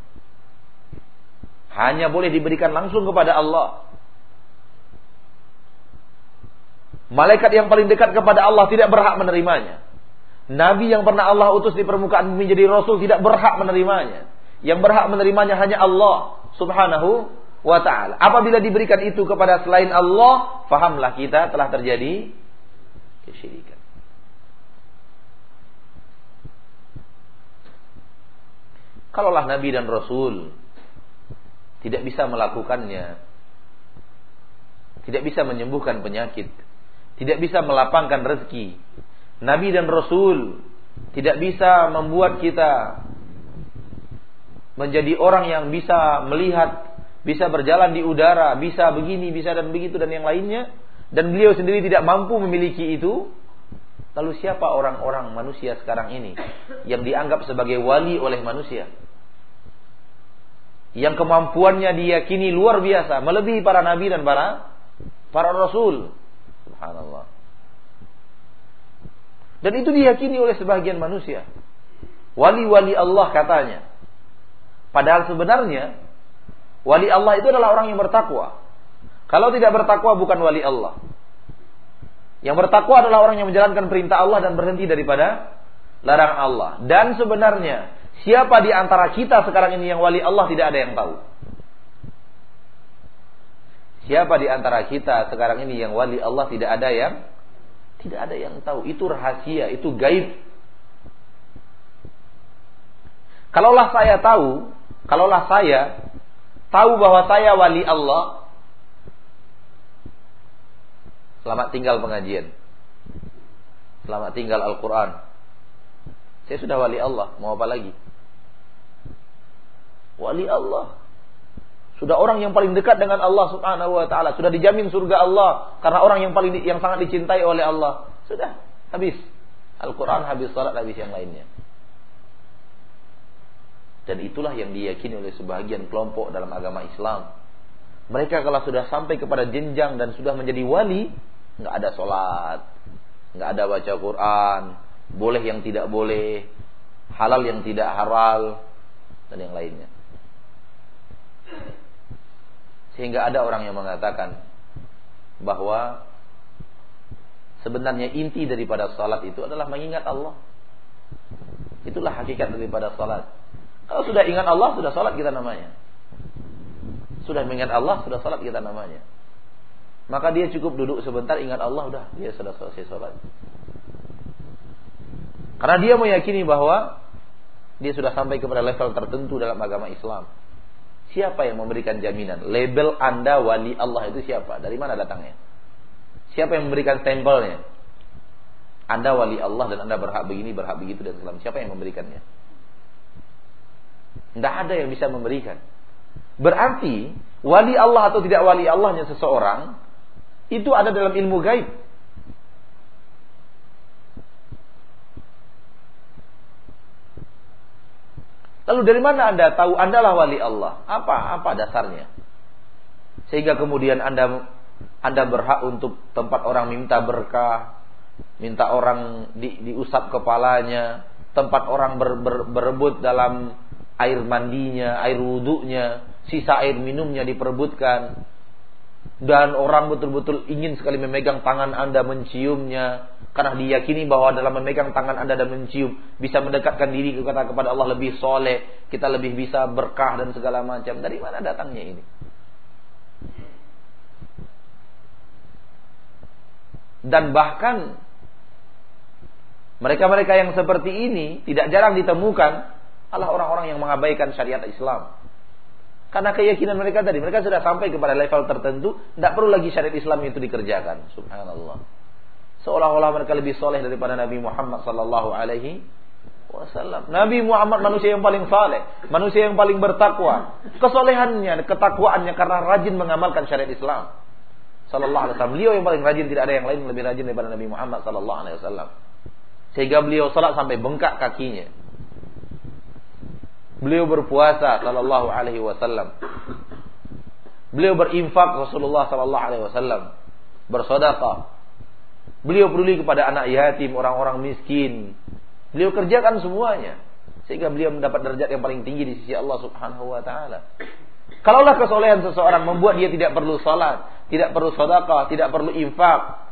Hanya boleh diberikan langsung kepada Allah Malaikat yang paling dekat kepada Allah tidak berhak menerimanya. Nabi yang pernah Allah utus di permukaan bumi menjadi rasul tidak berhak menerimanya. Yang berhak menerimanya hanya Allah Subhanahu wa taala. Apabila diberikan itu kepada selain Allah, fahamlah kita telah terjadi kesyirikan. Kalaulah Nabi dan Rasul tidak bisa melakukannya, tidak bisa menyembuhkan penyakit, tidak bisa melapangkan rezeki. Nabi dan Rasul tidak bisa membuat kita menjadi orang yang bisa melihat, bisa berjalan di udara, bisa begini, bisa dan begitu dan yang lainnya. Dan beliau sendiri tidak mampu memiliki itu. Lalu siapa orang-orang manusia sekarang ini yang dianggap sebagai wali oleh manusia? Yang kemampuannya diyakini luar biasa, melebihi para nabi dan para para rasul. Subhanallah. Dan itu diyakini oleh sebagian manusia. Wali-wali Allah katanya. Padahal sebenarnya wali Allah itu adalah orang yang bertakwa. Kalau tidak bertakwa bukan wali Allah. Yang bertakwa adalah orang yang menjalankan perintah Allah dan berhenti daripada larangan Allah. Dan sebenarnya siapa di antara kita sekarang ini yang wali Allah tidak ada yang tahu. Siapa di antara kita sekarang ini yang wali Allah tidak ada yang tidak ada yang tahu. Itu rahasia, itu gaib. Kalaulah saya tahu, kalaulah saya tahu bahwa saya wali Allah, selamat tinggal pengajian. Selamat tinggal Al-Quran. Saya sudah wali Allah, mau apa lagi? Wali Allah. Sudah orang yang paling dekat dengan Allah Subhanahu wa taala, sudah dijamin surga Allah karena orang yang paling yang sangat dicintai oleh Allah. Sudah habis. Al-Qur'an habis salat habis yang lainnya. Dan itulah yang diyakini oleh sebagian kelompok dalam agama Islam. Mereka kalau sudah sampai kepada jenjang dan sudah menjadi wali, nggak ada sholat, nggak ada baca Quran, boleh yang tidak boleh, halal yang tidak halal, dan yang lainnya. Sehingga ada orang yang mengatakan bahwa Sebenarnya inti daripada salat itu adalah mengingat Allah. Itulah hakikat daripada salat. Kalau sudah ingat Allah, sudah salat kita namanya. Sudah mengingat Allah, sudah salat kita namanya. Maka dia cukup duduk sebentar ingat Allah, udah dia sudah selesai salat. Karena dia meyakini bahwa dia sudah sampai kepada level tertentu dalam agama Islam. Siapa yang memberikan jaminan? Label Anda wali Allah itu siapa? Dari mana datangnya? Siapa yang memberikan stempelnya? Anda wali Allah dan Anda berhak begini, berhak begitu dan segala Siapa yang memberikannya? Tidak ada yang bisa memberikan. Berarti wali Allah atau tidak wali Allahnya seseorang itu ada dalam ilmu gaib. Lalu dari mana Anda tahu Anda lah wali Allah? Apa apa dasarnya? Sehingga kemudian Anda anda berhak untuk tempat orang minta berkah, minta orang di, diusap kepalanya, tempat orang ber, ber, berebut dalam air mandinya, air wudhunya, sisa air minumnya diperebutkan. Dan orang betul-betul ingin sekali memegang tangan Anda menciumnya karena diyakini bahwa dalam memegang tangan Anda dan mencium bisa mendekatkan diri kepada kepada Allah lebih soleh, kita lebih bisa berkah dan segala macam. Dari mana datangnya ini? Dan bahkan mereka-mereka yang seperti ini tidak jarang ditemukan adalah orang-orang yang mengabaikan syariat Islam. Karena keyakinan mereka tadi, mereka sudah sampai kepada level tertentu, tidak perlu lagi syariat Islam itu dikerjakan. Subhanallah. Seolah-olah mereka lebih soleh daripada Nabi Muhammad Sallallahu Alaihi Wasallam. Nabi Muhammad manusia yang paling saleh, manusia yang paling bertakwa. Kesolehannya, ketakwaannya karena rajin mengamalkan syariat Islam sallallahu alaihi wasallam. Beliau yang paling rajin, tidak ada yang lain lebih rajin daripada Nabi Muhammad sallallahu alaihi wasallam. Sehingga beliau salat sampai bengkak kakinya. Beliau berpuasa sallallahu alaihi wasallam. Beliau berinfak Rasulullah sallallahu alaihi wasallam. Bersedekah. Beliau peduli kepada anak yatim, orang-orang miskin. Beliau kerjakan semuanya sehingga beliau mendapat derajat yang paling tinggi di sisi Allah Subhanahu wa taala. Kalaulah kesolehan seseorang membuat dia tidak perlu salat, tidak perlu sedekah, tidak perlu infak,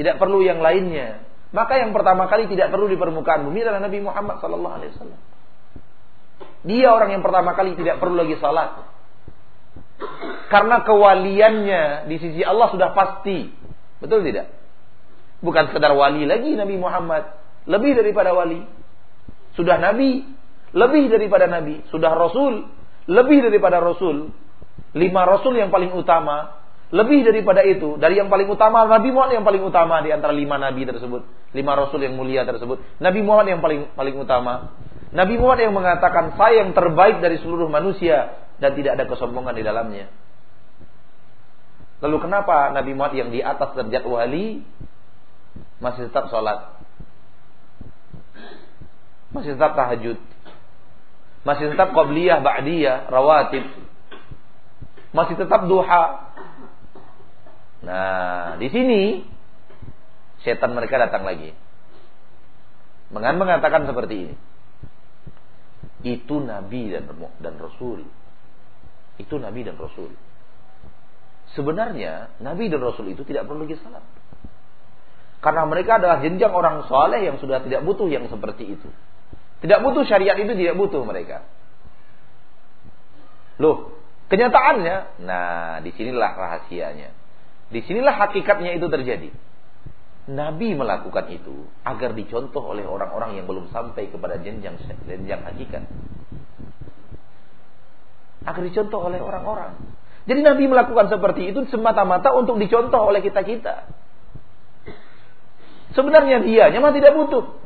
tidak perlu yang lainnya, maka yang pertama kali tidak perlu di permukaan bumi adalah Nabi Muhammad sallallahu alaihi wasallam. Dia orang yang pertama kali tidak perlu lagi salat. Karena kewaliannya di sisi Allah sudah pasti. Betul tidak? Bukan sekedar wali lagi Nabi Muhammad, lebih daripada wali. Sudah nabi, lebih daripada nabi, sudah rasul, lebih daripada Rasul, lima Rasul yang paling utama, lebih daripada itu, dari yang paling utama, Nabi Muhammad yang paling utama di antara lima Nabi tersebut, lima Rasul yang mulia tersebut, Nabi Muhammad yang paling paling utama. Nabi Muhammad yang mengatakan saya yang terbaik dari seluruh manusia dan tidak ada kesombongan di dalamnya. Lalu kenapa Nabi Muhammad yang di atas derajat wali masih tetap sholat? Masih tetap tahajud? Masih tetap qabliyah, ba'diyah, rawatib. Masih tetap duha. Nah, di sini setan mereka datang lagi. Dengan mengatakan seperti ini. Itu nabi dan dan rasul. Itu nabi dan rasul. Sebenarnya nabi dan rasul itu tidak perlu lagi salat. Karena mereka adalah jenjang orang soleh yang sudah tidak butuh yang seperti itu. Tidak butuh syariat itu tidak butuh mereka. Loh, kenyataannya, nah di sinilah rahasianya. Di sinilah hakikatnya itu terjadi. Nabi melakukan itu agar dicontoh oleh orang-orang yang belum sampai kepada jenjang jenjang hakikat. Agar dicontoh oleh orang-orang. Jadi Nabi melakukan seperti itu semata-mata untuk dicontoh oleh kita-kita. Sebenarnya dia memang tidak butuh.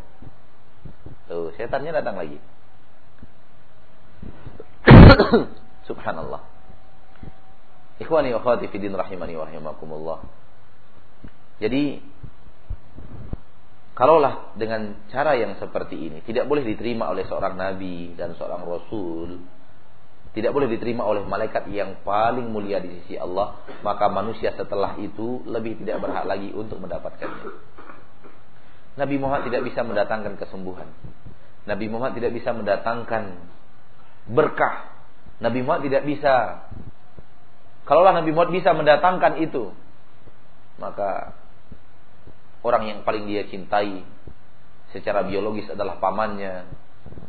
Tuh, setannya datang lagi. Subhanallah. Ikhwani wa akhwati fi din rahimani wa rahimakumullah. Jadi kalaulah dengan cara yang seperti ini tidak boleh diterima oleh seorang nabi dan seorang rasul, tidak boleh diterima oleh malaikat yang paling mulia di sisi Allah, maka manusia setelah itu lebih tidak berhak lagi untuk mendapatkannya. Nabi Muhammad tidak bisa mendatangkan kesembuhan. Nabi Muhammad tidak bisa mendatangkan berkah. Nabi Muhammad tidak bisa. Kalaulah Nabi Muhammad bisa mendatangkan itu, maka orang yang paling dia cintai secara biologis adalah pamannya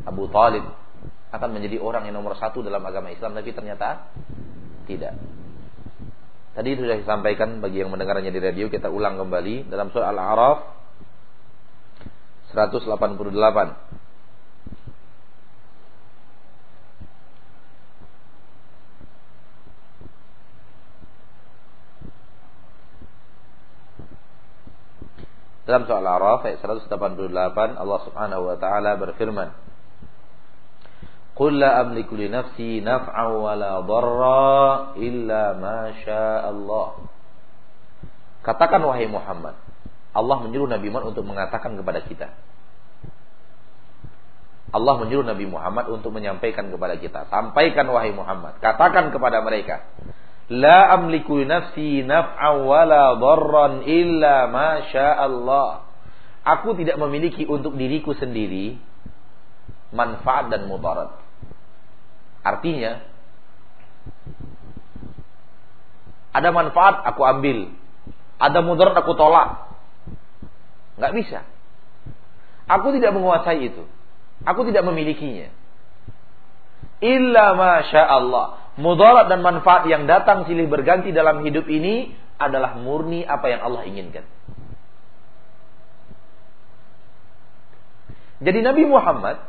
Abu Talib akan menjadi orang yang nomor satu dalam agama Islam tapi ternyata tidak. Tadi sudah disampaikan bagi yang mendengarnya di radio kita ulang kembali dalam surah Al-A'raf 188. Dalam surah Al-A'raf ayat 188 Allah Subhanahu wa taala berfirman Qul la amliku li nafsi naf'an wa la dharra illa ma Allah Katakan wahai Muhammad Allah menyuruh Nabi Muhammad untuk mengatakan kepada kita. Allah menyuruh Nabi Muhammad untuk menyampaikan kepada kita. Sampaikan wahai Muhammad Katakan kepada mereka La amliku nafsi naf'an wala dharran illa ma Allah. Aku tidak memiliki untuk diriku sendiri manfaat dan mudarat. Artinya ada manfaat aku ambil, ada mudarat aku tolak. Enggak bisa. Aku tidak menguasai itu. Aku tidak memilikinya. Illa masya Allah mudarat dan manfaat yang datang silih berganti dalam hidup ini adalah murni apa yang Allah inginkan. Jadi Nabi Muhammad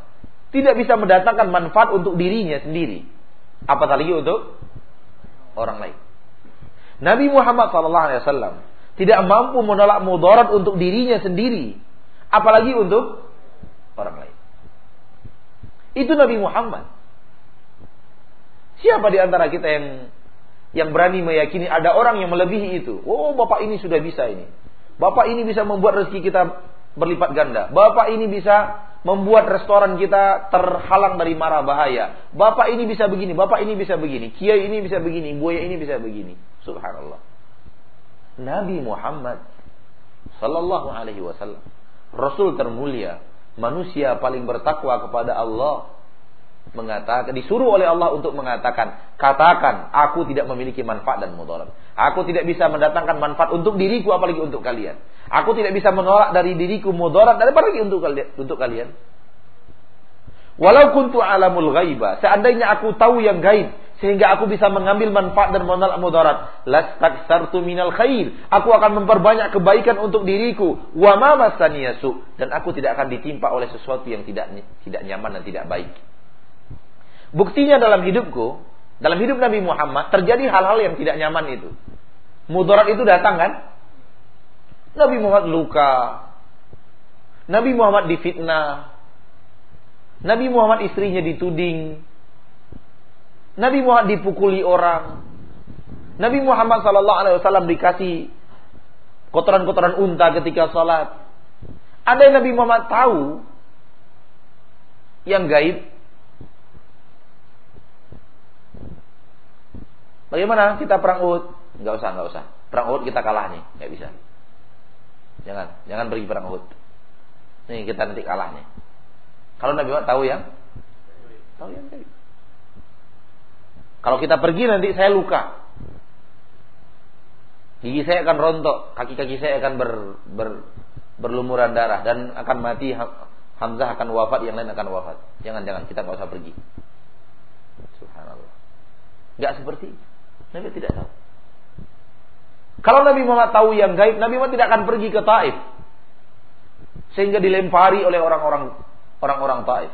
tidak bisa mendatangkan manfaat untuk dirinya sendiri, apatah lagi untuk orang lain. Nabi Muhammad SAW tidak mampu menolak mudarat untuk dirinya sendiri, apalagi untuk orang lain. Itu Nabi Muhammad. Siapa di antara kita yang yang berani meyakini ada orang yang melebihi itu? Oh, bapak ini sudah bisa ini. Bapak ini bisa membuat rezeki kita berlipat ganda. Bapak ini bisa membuat restoran kita terhalang dari mara bahaya. Bapak ini bisa begini, bapak ini bisa begini, kiai ini bisa begini, buaya ini bisa begini. Subhanallah. Nabi Muhammad sallallahu alaihi wasallam, rasul termulia, manusia paling bertakwa kepada Allah mengatakan disuruh oleh Allah untuk mengatakan katakan aku tidak memiliki manfaat dan mudarat. Aku tidak bisa mendatangkan manfaat untuk diriku apalagi untuk kalian. Aku tidak bisa menolak dari diriku mudarat daripada lagi untuk kalian untuk kalian. Walau kuntu alamul ghaiba seandainya aku tahu yang gaib sehingga aku bisa mengambil manfaat dan menolak mudarat lastaksartu minal khair. Aku akan memperbanyak kebaikan untuk diriku. Wa ma dan aku tidak akan ditimpa oleh sesuatu yang tidak tidak nyaman dan tidak baik Buktinya dalam hidupku, dalam hidup Nabi Muhammad terjadi hal-hal yang tidak nyaman itu. Mudarat itu datang kan? Nabi Muhammad luka. Nabi Muhammad difitnah. Nabi Muhammad istrinya dituding. Nabi Muhammad dipukuli orang. Nabi Muhammad sallallahu alaihi wasallam dikasih kotoran-kotoran unta ketika sholat. Ada yang Nabi Muhammad tahu yang gaib, Bagaimana kita perang Uhud? Enggak usah, enggak usah. Perang Uhud kita kalah nih, enggak bisa. Jangan, jangan pergi perang Uhud. Nih kita nanti kalah nih. Kalau Nabi Muhammad tahu yang tahu yang baik. Kalau kita pergi nanti saya luka. Gigi saya akan rontok, kaki-kaki saya akan ber, ber, berlumuran darah dan akan mati Hamzah akan wafat, yang lain akan wafat. Jangan jangan kita nggak usah pergi. Subhanallah. Gak seperti itu. Nabi tidak tahu. Kalau Nabi Muhammad tahu yang gaib, Nabi Muhammad tidak akan pergi ke Taif. Sehingga dilempari oleh orang-orang orang-orang Taif.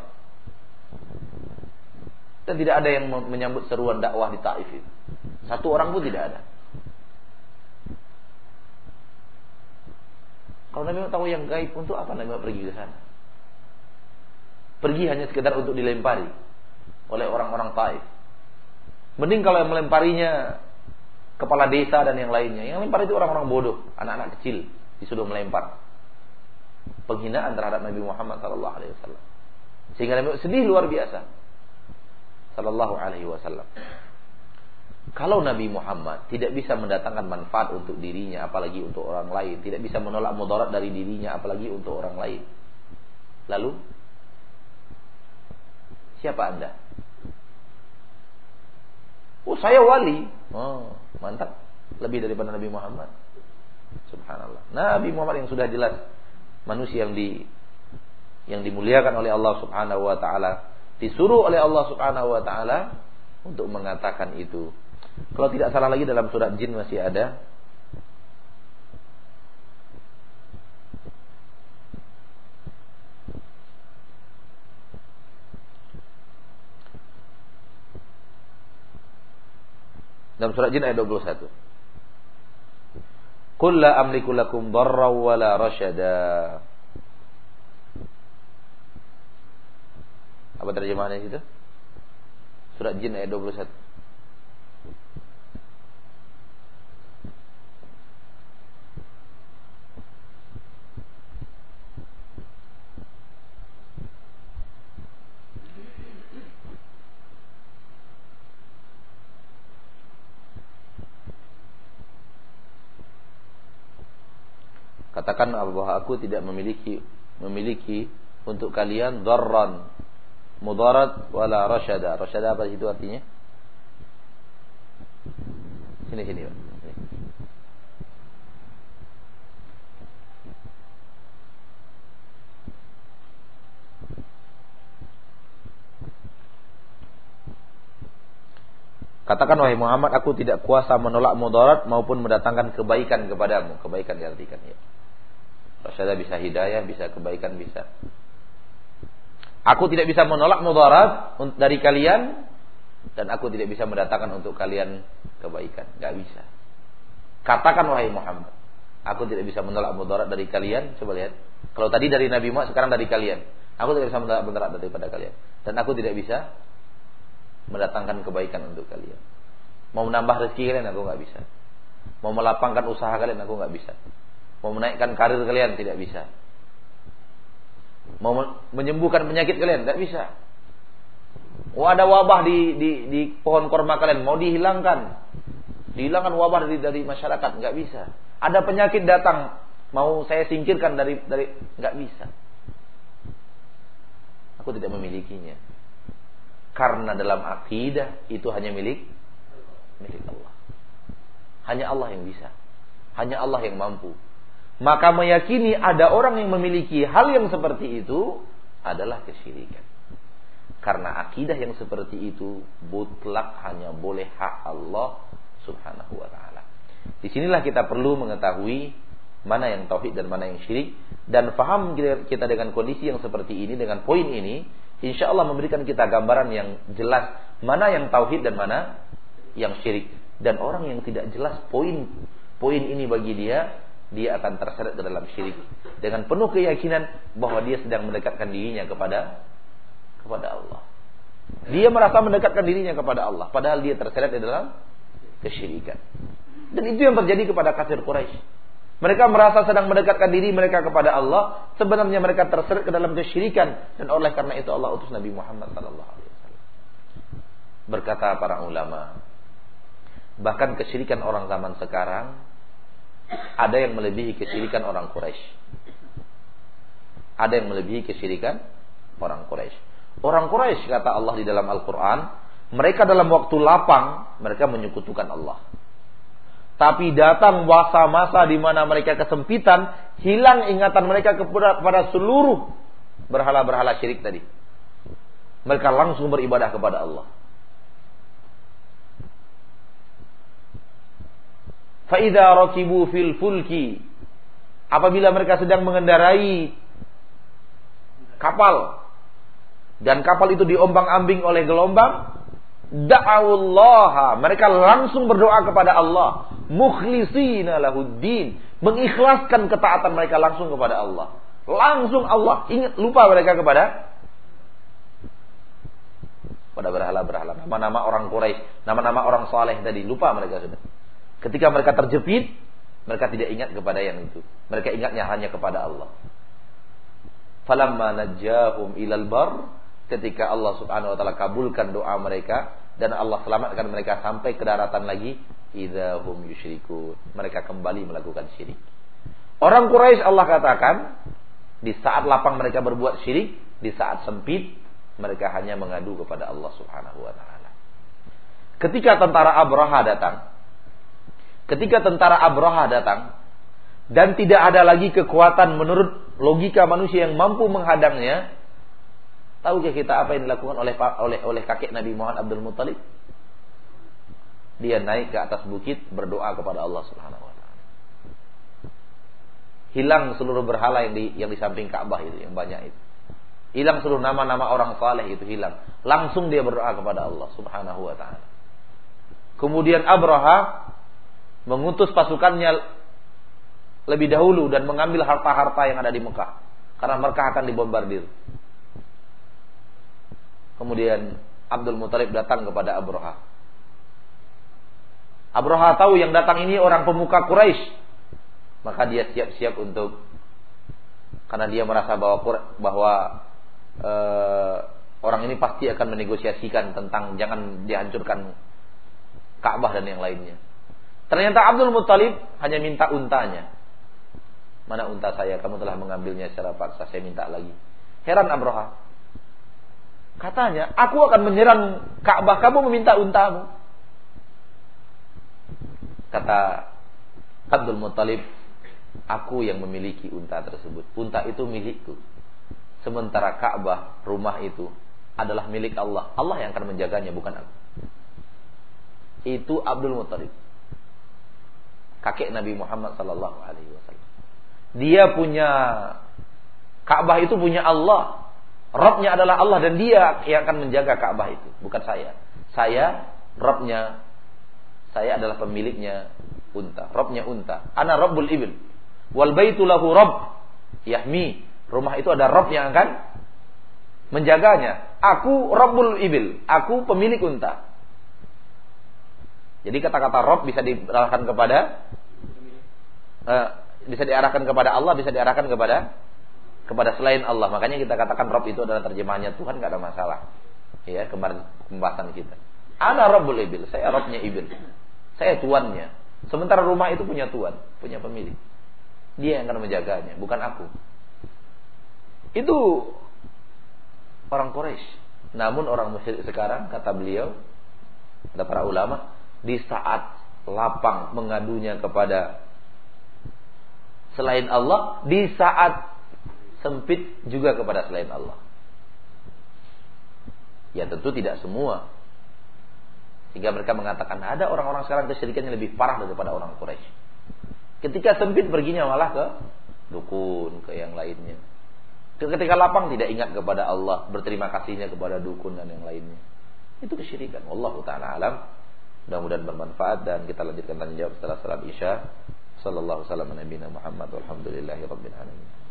Dan tidak ada yang menyambut seruan dakwah di Taif itu. Satu orang pun tidak ada. Kalau Nabi Muhammad tahu yang gaib, untuk apa Nabi Muhammad pergi ke sana? Pergi hanya sekedar untuk dilempari oleh orang-orang Taif. Mending kalau yang melemparinya kepala desa dan yang lainnya. Yang lempar itu orang-orang bodoh, anak-anak kecil disuruh melempar. Penghinaan terhadap Nabi Muhammad sallallahu alaihi wasallam. Sehingga Nabi sedih luar biasa. Sallallahu alaihi wasallam. Kalau Nabi Muhammad tidak bisa mendatangkan manfaat untuk dirinya apalagi untuk orang lain, tidak bisa menolak mudarat dari dirinya apalagi untuk orang lain. Lalu siapa Anda? Oh saya wali. Oh mantap. Lebih daripada Nabi Muhammad. Subhanallah. Nabi Muhammad yang sudah jelas manusia yang di yang dimuliakan oleh Allah Subhanahu wa taala, disuruh oleh Allah Subhanahu wa taala untuk mengatakan itu. Kalau tidak salah lagi dalam surat jin masih ada Dalam surat Jin ayat 21. Qul la amliku lakum darra wa la rasyada. Apa terjemahannya itu? Surat Jin ayat 21. Katakan bahwa aku tidak memiliki memiliki untuk kalian darran mudarat wala rasyada. Rasyada apa itu artinya? Sini sini, Pak. Katakan wahai Muhammad, aku tidak kuasa menolak mudarat maupun mendatangkan kebaikan kepadamu. Kebaikan diartikan ya. Rasyada bisa hidayah, bisa kebaikan, bisa. Aku tidak bisa menolak mudarat dari kalian dan aku tidak bisa mendatangkan untuk kalian kebaikan. Gak bisa. Katakan wahai Muhammad, aku tidak bisa menolak mudarat dari kalian. Coba lihat. Kalau tadi dari Nabi Muhammad, sekarang dari kalian. Aku tidak bisa menolak mudarat daripada kalian. Dan aku tidak bisa mendatangkan kebaikan untuk kalian. Mau menambah rezeki kalian, aku nggak bisa. Mau melapangkan usaha kalian, aku nggak bisa. Mau menaikkan karir kalian tidak bisa. Mau menyembuhkan penyakit kalian tidak bisa. Oh ada wabah di, di, di pohon korma kalian mau dihilangkan. Dihilangkan wabah dari, dari masyarakat nggak bisa. Ada penyakit datang mau saya singkirkan dari dari nggak bisa. Aku tidak memilikinya. Karena dalam akidah itu hanya milik milik Allah. Hanya Allah yang bisa. Hanya Allah yang mampu. Maka meyakini ada orang yang memiliki hal yang seperti itu adalah kesyirikan. Karena akidah yang seperti itu mutlak hanya boleh hak Allah Subhanahu wa taala. Di sinilah kita perlu mengetahui mana yang tauhid dan mana yang syirik dan paham kita dengan kondisi yang seperti ini dengan poin ini insya Allah memberikan kita gambaran yang jelas mana yang tauhid dan mana yang syirik dan orang yang tidak jelas poin poin ini bagi dia dia akan terseret ke dalam syirik dengan penuh keyakinan bahwa dia sedang mendekatkan dirinya kepada kepada Allah. Dia merasa mendekatkan dirinya kepada Allah padahal dia terseret di dalam kesyirikan. Dan itu yang terjadi kepada kafir Quraisy. Mereka merasa sedang mendekatkan diri mereka kepada Allah, sebenarnya mereka terseret ke dalam kesyirikan dan oleh karena itu Allah utus Nabi Muhammad sallallahu alaihi wasallam. Berkata para ulama, bahkan kesyirikan orang zaman sekarang ada yang melebihi kesyirikan orang Quraisy. Ada yang melebihi kesyirikan orang Quraisy. Orang Quraisy kata Allah di dalam Al-Qur'an, mereka dalam waktu lapang mereka menyekutukan Allah. Tapi datang masa-masa di mana mereka kesempitan, hilang ingatan mereka kepada, kepada seluruh berhala-berhala syirik tadi. Mereka langsung beribadah kepada Allah. Faida rakibu fil fulki. Apabila mereka sedang mengendarai kapal dan kapal itu diombang-ambing oleh gelombang, da'awullaha, mereka langsung berdoa kepada Allah, mukhlisina lahuddin, mengikhlaskan ketaatan mereka langsung kepada Allah. Langsung Allah ingat lupa mereka kepada pada berhala-berhala, nama-nama orang Quraisy, nama-nama orang saleh tadi lupa mereka sudah. Ketika mereka terjepit, mereka tidak ingat kepada yang itu. Mereka ingatnya hanya kepada Allah. Falamma najjahum ilal bar, ketika Allah Subhanahu wa taala kabulkan doa mereka dan Allah selamatkan mereka sampai ke daratan lagi, idahum yusyrikun. Mereka kembali melakukan syirik. Orang Quraisy Allah katakan, di saat lapang mereka berbuat syirik, di saat sempit mereka hanya mengadu kepada Allah Subhanahu wa taala. Ketika tentara Abraha datang, Ketika tentara Abraha datang, dan tidak ada lagi kekuatan menurut logika manusia yang mampu menghadangnya. Tahukah kita apa yang dilakukan oleh oleh oleh kakek Nabi Muhammad Abdul Muthalib? Dia naik ke atas bukit berdoa kepada Allah Subhanahu wa taala. Hilang seluruh berhala yang di yang di samping Ka'bah itu, yang banyak itu. Hilang seluruh nama-nama orang saleh itu hilang. Langsung dia berdoa kepada Allah Subhanahu wa taala. Kemudian Abraha mengutus pasukannya lebih dahulu dan mengambil harta-harta yang ada di Mekah. Karena Mekah akan dibombardir. Kemudian Abdul Muthalib datang kepada Abroha. Abroha tahu yang datang ini orang pemuka Quraisy. Maka dia siap-siap untuk karena dia merasa bahwa bahwa e, orang ini pasti akan menegosiasikan tentang jangan dihancurkan Ka'bah dan yang lainnya. Ternyata Abdul Muthalib hanya minta untanya. Mana unta saya? Kamu telah mengambilnya secara paksa. Saya minta lagi. Heran Abraha. Katanya, aku akan menyerang Ka'bah. Kamu meminta untamu. Kata Abdul Muttalib, aku yang memiliki unta tersebut. Unta itu milikku. Sementara Ka'bah, rumah itu adalah milik Allah. Allah yang akan menjaganya, bukan aku. Itu Abdul Muttalib. Kakek Nabi Muhammad sallallahu alaihi wasallam. Dia punya Ka'bah itu punya Allah. Robnya adalah Allah dan dia yang akan menjaga Ka'bah itu, bukan saya. Saya Robnya, saya adalah pemiliknya unta. Robnya unta. Ana Rabbul Ibil. Wal baitu lahu Rabb. Yahmi. Rumah itu ada Rob yang akan menjaganya. Aku Rabbul Ibil. Aku pemilik unta. Jadi kata-kata Rob bisa diarahkan kepada uh, bisa diarahkan kepada Allah, bisa diarahkan kepada kepada selain Allah. Makanya kita katakan Rob itu adalah terjemahannya Tuhan, gak ada masalah. Ya, kemarin pembahasan kita. Ana Rabbul Ibil, saya Robnya Ibil. Saya tuannya. Sementara rumah itu punya tuan, punya pemilik. Dia yang akan menjaganya, bukan aku. Itu orang Quraisy. Namun orang musyrik sekarang kata beliau, ada para ulama, di saat lapang mengadunya kepada selain Allah di saat sempit juga kepada selain Allah. Ya tentu tidak semua. Sehingga mereka mengatakan ada orang-orang sekarang kesyirikannya lebih parah daripada orang Quraisy. Ketika sempit perginya malah ke dukun, ke yang lainnya. Ketika lapang tidak ingat kepada Allah, berterima kasihnya kepada dukun dan yang lainnya. Itu kesyirikan. Allah taala alam. Mudah-mudahan bermanfaat dan kita lanjutkan tanya jawab setelah salat Isya. Sallallahu alaihi wasallam Nabi Muhammad walhamdulillahi rabbil alamin.